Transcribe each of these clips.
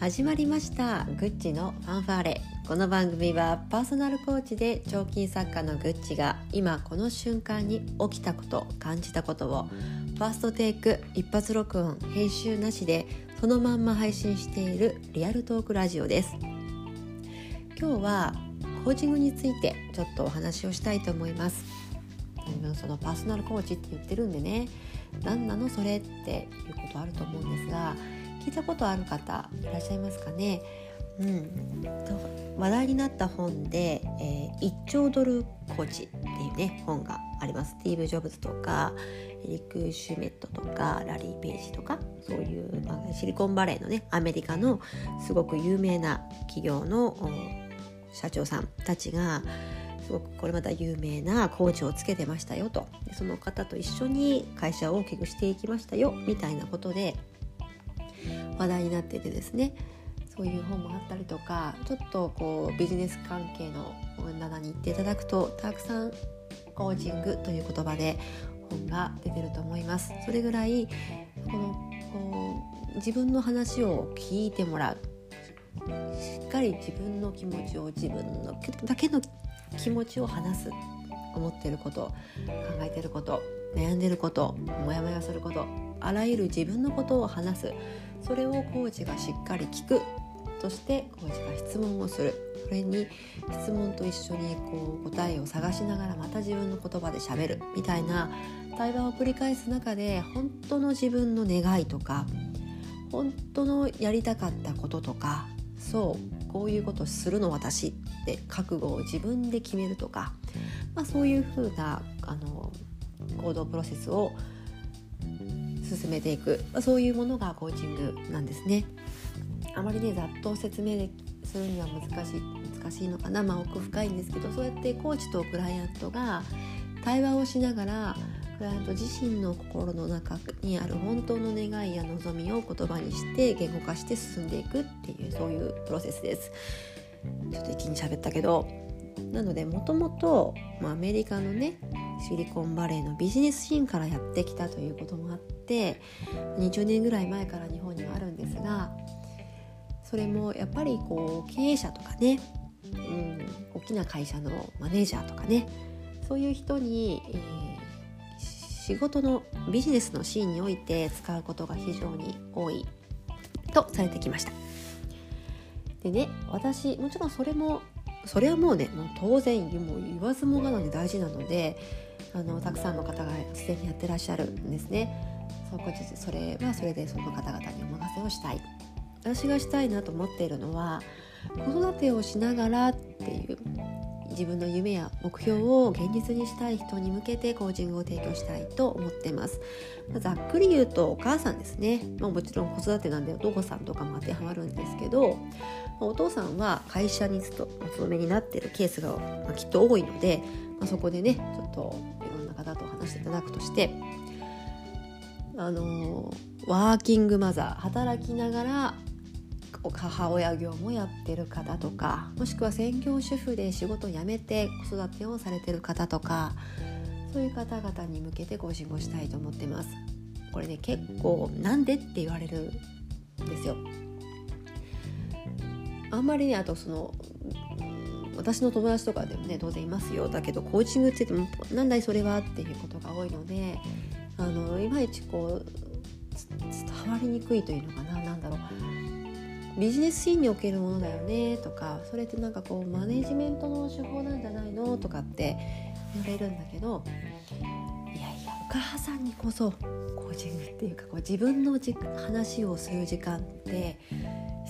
始まりました。グッチのファンファーレ。この番組はパーソナルコーチで彫金作家のグッチが今この瞬間に起きたこと感じたことをファーストテイク一発録音編集なしでそのまんま配信しているリアルトークラジオです。今日はコーチングについてちょっとお話をしたいと思います。そのパーソナルコーチって言ってるんでね。何なのそれっていうことあると思うんですが聞いたことある方いらっしゃいますかね？うん、話題になった本で「えー、1兆ドルコーチ」っていうね本があります。スティーブ・ジョブズとかエリック・シュメットとかラリー・ペイジとかそういう、まあ、シリコンバレーのねアメリカのすごく有名な企業の社長さんたちがすごくこれまた有名なコーチをつけてましたよと。その方と一緒に会社を大きくしていきましたよみたいなことで話題になっててですね。そういう本もあったりとかちょっとこうビジネス関係の棚に行っていただくとたくさんコーチングという言葉で本が出てると思います。それぐらいこのこう自分の話を聞いてもらう。しっかり自分の気持ちを自分のだけの気持ちを話す。思ってること考えてること悩んでることモヤモヤすることあらゆる自分のことを話す。それをコーチがしっかり聞く。としてコーチが質問をする。それに質問と一緒にこう答えを探しながらまた自分の言葉でしゃべるみたいな対話を繰り返す中で本当の自分の願いとか本当のやりたかったこととかそうこういうことするの私って覚悟を自分で決めるとか、まあ、そういうふうなあの行動プロセスを進めていくそういうものがコーチングなんですね。あまりねざっと説明するには難しい難しいのかな、まあ、奥深いんですけどそうやってコーチとクライアントが対話をしながらクライアント自身の心の中にある本当の願いや望みを言葉にして言語化して進んでいくっていうそういうプロセスです。ちょっと一気に喋ったけどなのでもともとアメリカのねシリコンバレーのビジネスシーンからやってきたということもあって20年ぐらい前から日本にはあるんですがそれもやっぱりこう経営者とかね、うん、大きな会社のマネージャーとかねそういう人に、えー、仕事のビジネスのシーンにおいて使うことが非常に多いとされてきました。でね私もちろんそれもそれはもうねもう当然もう言わずもがなで大事なのであのたくさんの方がすでにやってらっしゃるんですね。それはそれでその方々にお任せをしたい私がしたいなと思っているのは子育てをしながらっていう自分の夢や目標を現実にしたい人に向けてコーチングを提供したいと思ってます。ざっくり言うとお母さんですね、まあ、もちろん子育てなんでお父さんとかも当てはまるんですけどお父さんは会社にお勤めになってるケースが、ま、きっと多いので、まあ、そこでねちょっといろんな方と話していただくとしてあのワーキングマザー働きながら母親業もやってる方とかもしくは専業主婦で仕事を辞めて子育てをされてる方とかそういう方々に向けてご支援したいと思ってます。これね結構なんでって言われるんですよ。あんまりねあとその私の友達とかでもね当然いますよ。だけどコーチングって言ってもなんだいそれはっていうことが多いのであのいまいちこう伝わりにくいというのかな何だろうビジネスシーンにおけるものだよねとかそれってなんかこうマネジメントの手法なんじゃないのとかって言われるんだけどいやいやお母さんにこそコーチングっていうかこう自分のじ話をする時間って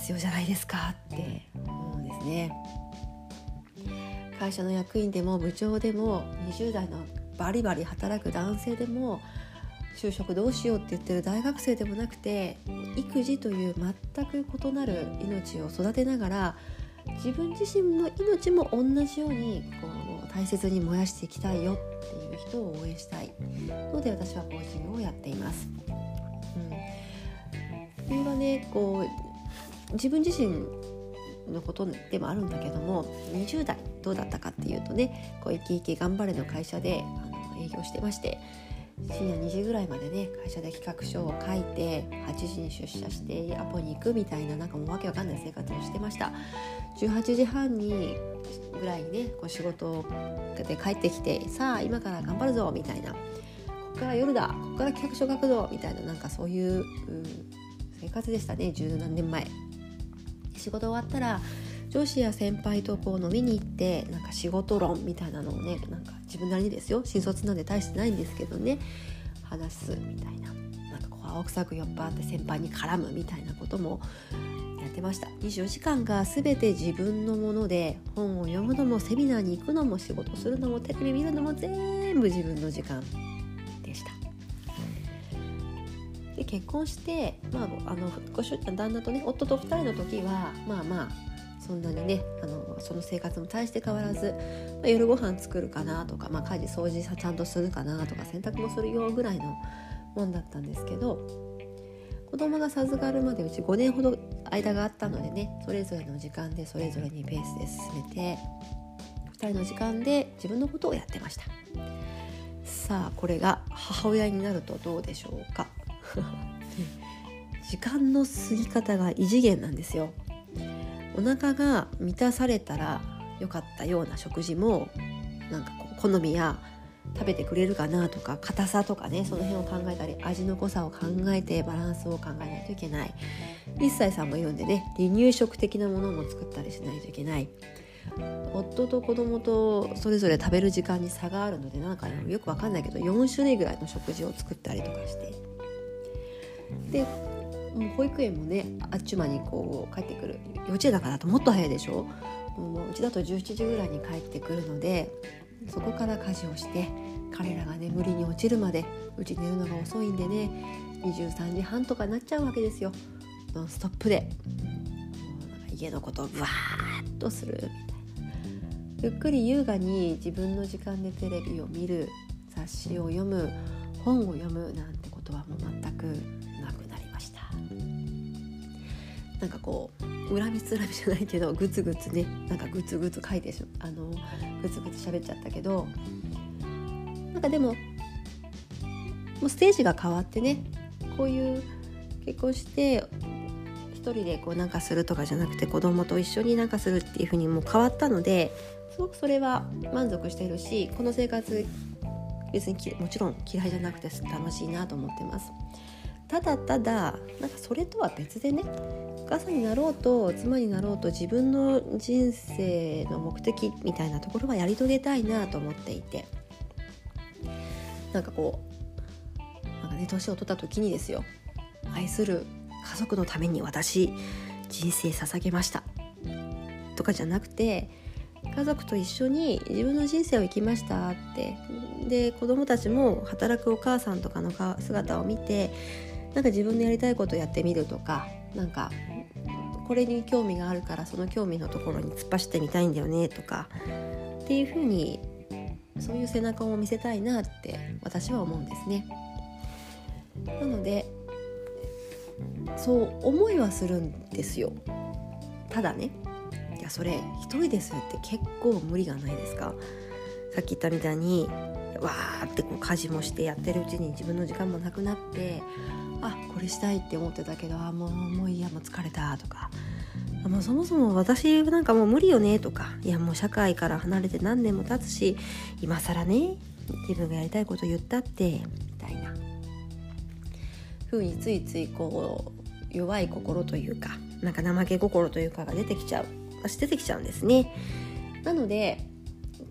必要じゃないですかって思うんですね。会社の役員でも部長でも20代のバリバリ働く男性でも就職どうしようって言ってる大学生でもなくて育児という全く異なる命を育てながら自分自身の命も同じようにこう大切に燃やしていきたいよっていう人を応援したいので私はコーチングをやっています。うん、それはねこう自分自身のことでもあるんだけども20代どうだったかっていうとねこう生き生き頑張れの会社であの営業してまして深夜2時ぐらいまでね会社で企画書を書いて8時に出社してアポに行くみたいななんかもうわけわかんない生活をしてました。18時半にぐらいにねこう仕事で帰ってきてさあ今から頑張るぞみたいな。ここから夜だここから企画書書くぞみたいななんかそういう、うん、生活でしたね十何年前。仕事終わったら上司や先輩とこう飲みに行ってなんか仕事論みたいなのをねなんか自分なりにですよ。新卒なんで大してないんですけどね。話すみたいな。なんかこう青臭く酔っ払って先輩に絡むみたいなこともやってました。24時間が全て自分のもので本を読むのもセミナーに行くのも仕事するのもテレビ見るのも全部自分の時間でした。で結婚して、まあ、あのご主人旦那とね夫と2人の時はまあまあそんなにねあのその生活も大して変わらず、まあ、夜ご飯作るかなとか、まあ、家事掃除ちゃんとするかなとか洗濯もするよぐらいのもんだったんですけど子供が授かるまでうち5年ほど間があったのでねそれぞれの時間でそれぞれにペースで進めて2人の時間で自分のことをやってました。さあこれが母親になるとどうでしょうか。時間の過ぎ方が異次元なんですよ。お腹が満たされたらよかったような食事もなんかこう好みや食べてくれるかなとか硬さとかねその辺を考えたり味の濃さを考えてバランスを考えないといけない。一切さんも言うんでね離乳食的なものも作ったりしないといけない。夫と子供とそれぞれ食べる時間に差があるのでなんかよくわかんないけど4種類ぐらいの食事を作ったりとかして。でもう保育園もねあっちゅう間にこう帰ってくる。幼稚園だからともっと早いでしょ？もううちだと17時ぐらいに帰ってくるのでそこから家事をして彼らが眠りに落ちるまでうち寝るのが遅いんでね23時半とかなっちゃうわけですよ。ノンストップで。家のことをブワーッとする。みたいなゆっくり優雅に自分の時間でテレビを見る雑誌を読む本を読むなんてことはもう全くなんかこう恨みつらみじゃないけどグツグツねなんかグツグツ書いてしあのグツグツ喋っちゃったけどなんかでももうステージが変わってねこういう結婚して一人でこうなんかするとかじゃなくて子供と一緒になんかするっていう風にもう変わったのですごくそれは満足してるしこの生活別にもちろん嫌いじゃなくて楽しいなと思ってます。ただただなんかそれとは別でねお母さんになろうと妻になろうと自分の人生の目的みたいなところはやり遂げたいなと思っていて。なんかこうなんかね年を取った時にですよ。愛する家族のために私人生捧げました。とかじゃなくて家族と一緒に自分の人生を生きましたって。で子供たちも働くお母さんとかの姿を見てなんか自分のやりたいことをやってみるとか。なんかこれに興味があるからその興味のところに突っ走ってみたいんだよねとかっていうふうにそういう背中を見せたいなって私は思うんですね。なのでそう思いはするんですよ。ただねいやそれ一人ですって結構無理がないですか？さっき言ったみたいにわーってこう家事もしてやってるうちに自分の時間もなくなってあこれしたいって思ってたけどあもうもういいやもう疲れたとかもうそもそも私なんかもう無理よねとかいやもう社会から離れて何年も経つし今更ね自分がやりたいこと言ったってみたいな。風についついこう弱い心というかなんか怠け心というかが出てきちゃう。私出てきちゃうんですね。なので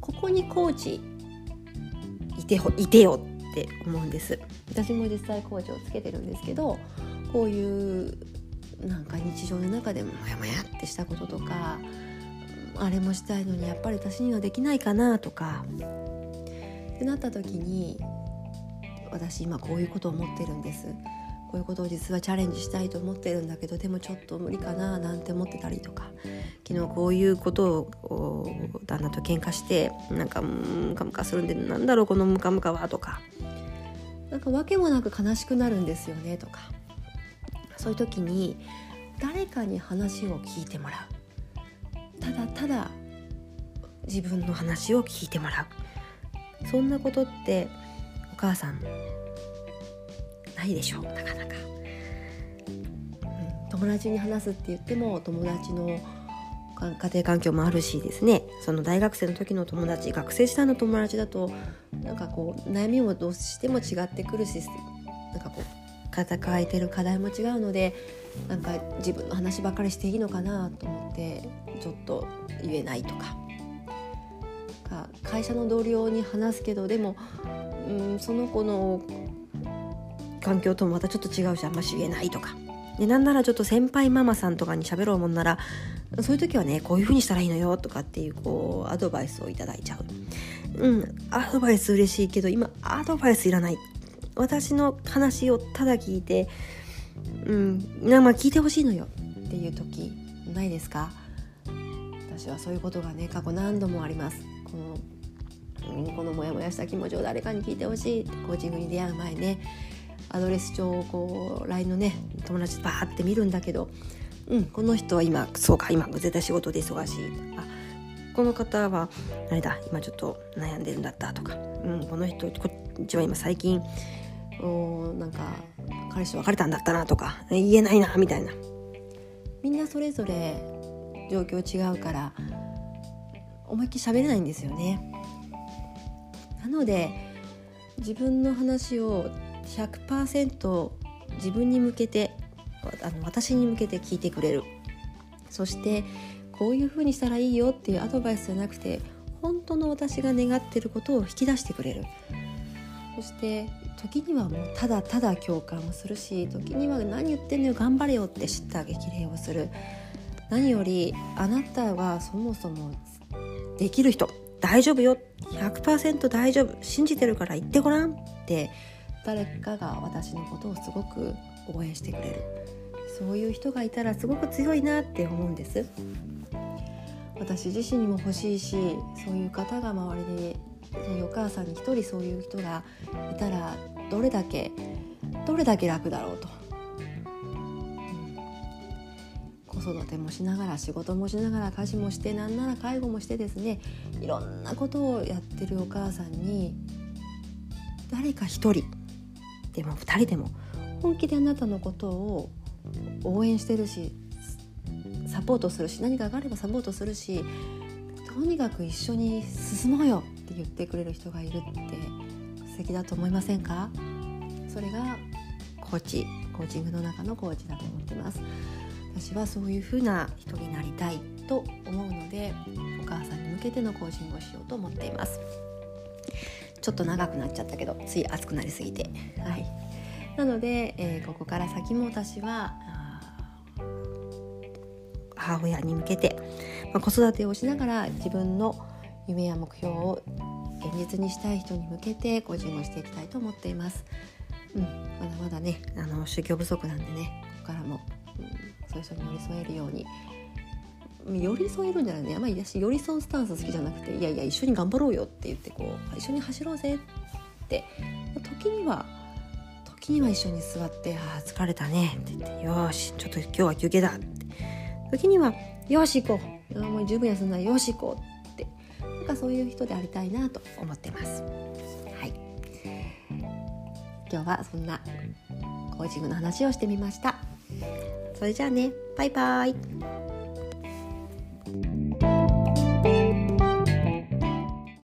ここにコーチいていてよって思うんです。私も実際工事をつけてるんですけどこういうなんか日常の中でもモヤモヤってしたこととかあれもしたいのにやっぱり私にはできないかなとかってなった時に私今こういうことを思ってるんです。こういうことを実はチャレンジしたいと思ってるんだけどでもちょっと無理かななんて思ってたりとか昨日こういうことを旦那と喧嘩してなんかムカムカするんでなんだろうこのムカムカはとかなんか訳もなく悲しくなるんですよねとかそういう時に誰かに話を聞いてもらう。ただただ自分の話を聞いてもらう。そんなことってお母さんないでしょうなかなか、うん、友達に話すって言っても友達の家庭環境もあるしですね。その大学生の時の友達学生時代の友達だとなんかこう悩みもどうしても違ってくるしなんかこう抱えてる課題も違うのでなんか自分の話ばっかりしていいのかなと思ってちょっと言えないとか会社の同僚に話すけどでも、うん、その子の環境ともまたちょっと違うしあん。まし言えないとか。でなんならちょっと先輩ママさんとかに喋ろうもんならそういう時はねこういう風にしたらいいのよとかっていうこうアドバイスをいただいちゃう。うんアドバイス嬉しいけど今アドバイスいらない。私の話をただ聞いてうんまあ聞いてほしいのよっていう時ないですか？私はそういうことがね過去何度もあります。このこのモヤモヤした気持ちを誰かに聞いてほしい。コーチングに出会う前ね。アドレス帳をこう LINE のね友達バーって見るんだけどうんこの人は今そうか今絶対仕事で忙しい。あこの方はあれだ今ちょっと悩んでるんだったとか、うん、この人こっちは今最近おなんか彼氏と別れたんだったなとか言えないなみたいな。みんなそれぞれ状況違うから思いっきり喋れないんですよね。なので自分の話を100%自分に向けてあの私に向けて聞いてくれる。そしてこういうふうにしたらいいよっていうアドバイスじゃなくて本当の私が願ってることを引き出してくれる。そして時にはもうただただ共感をするし時には何言ってんのよ頑張れよって知った激励をする。何よりあなたはそもそもできる人大丈夫よ。100%大丈夫。信じてるから言ってごらんって誰かが私のことをすごく応援してくれる。そういう人がいたらすごく強いなって思うんです。私自身にも欲しいしそういう方が周りでそういうお母さんに一人そういう人がいたらどれだけどれだけ楽だろうと、子育てもしながら仕事もしながら家事もしてなんなら介護もしてですね。いろんなことをやってるお母さんに誰か一人でも2人でも本気であなたのことを応援してるしサポートするし何かがあればサポートするしとにかく一緒に進もうよって言ってくれる人がいるって素敵だと思いませんか？それがコーチコーチングの中のコーチだと思ってます。私はそういう風な人になりたいと思うのでお母さんに向けてのコーチングをしようと思っています。ちょっと長くなっちゃったけどつい熱くなりすぎてはいなので、えー、ここから先も私は母親に向けて、まあ、子育てをしながら自分の夢や目標を現実にしたい人に向けて個人をしていきたいと思っています。うん、まだまだねあの宗教不足なんでねここからも、うん、そういう人に寄り添えるように寄り添えるんじゃないねあんまり私寄り添うスタンス好きじゃなくていやいや一緒に頑張ろうよって言ってこう一緒に走ろうぜって。時には時には一緒に座って「ああ疲れたね」って言って「よしちょっと今日は休憩だ」って。時には「よし行こう。もう十分休んだ。らよし行こう」って。なんかそういう人でありたいなと思ってます。はい。今日はそんなコーチングの話をしてみました。それじゃあね。バイバイ。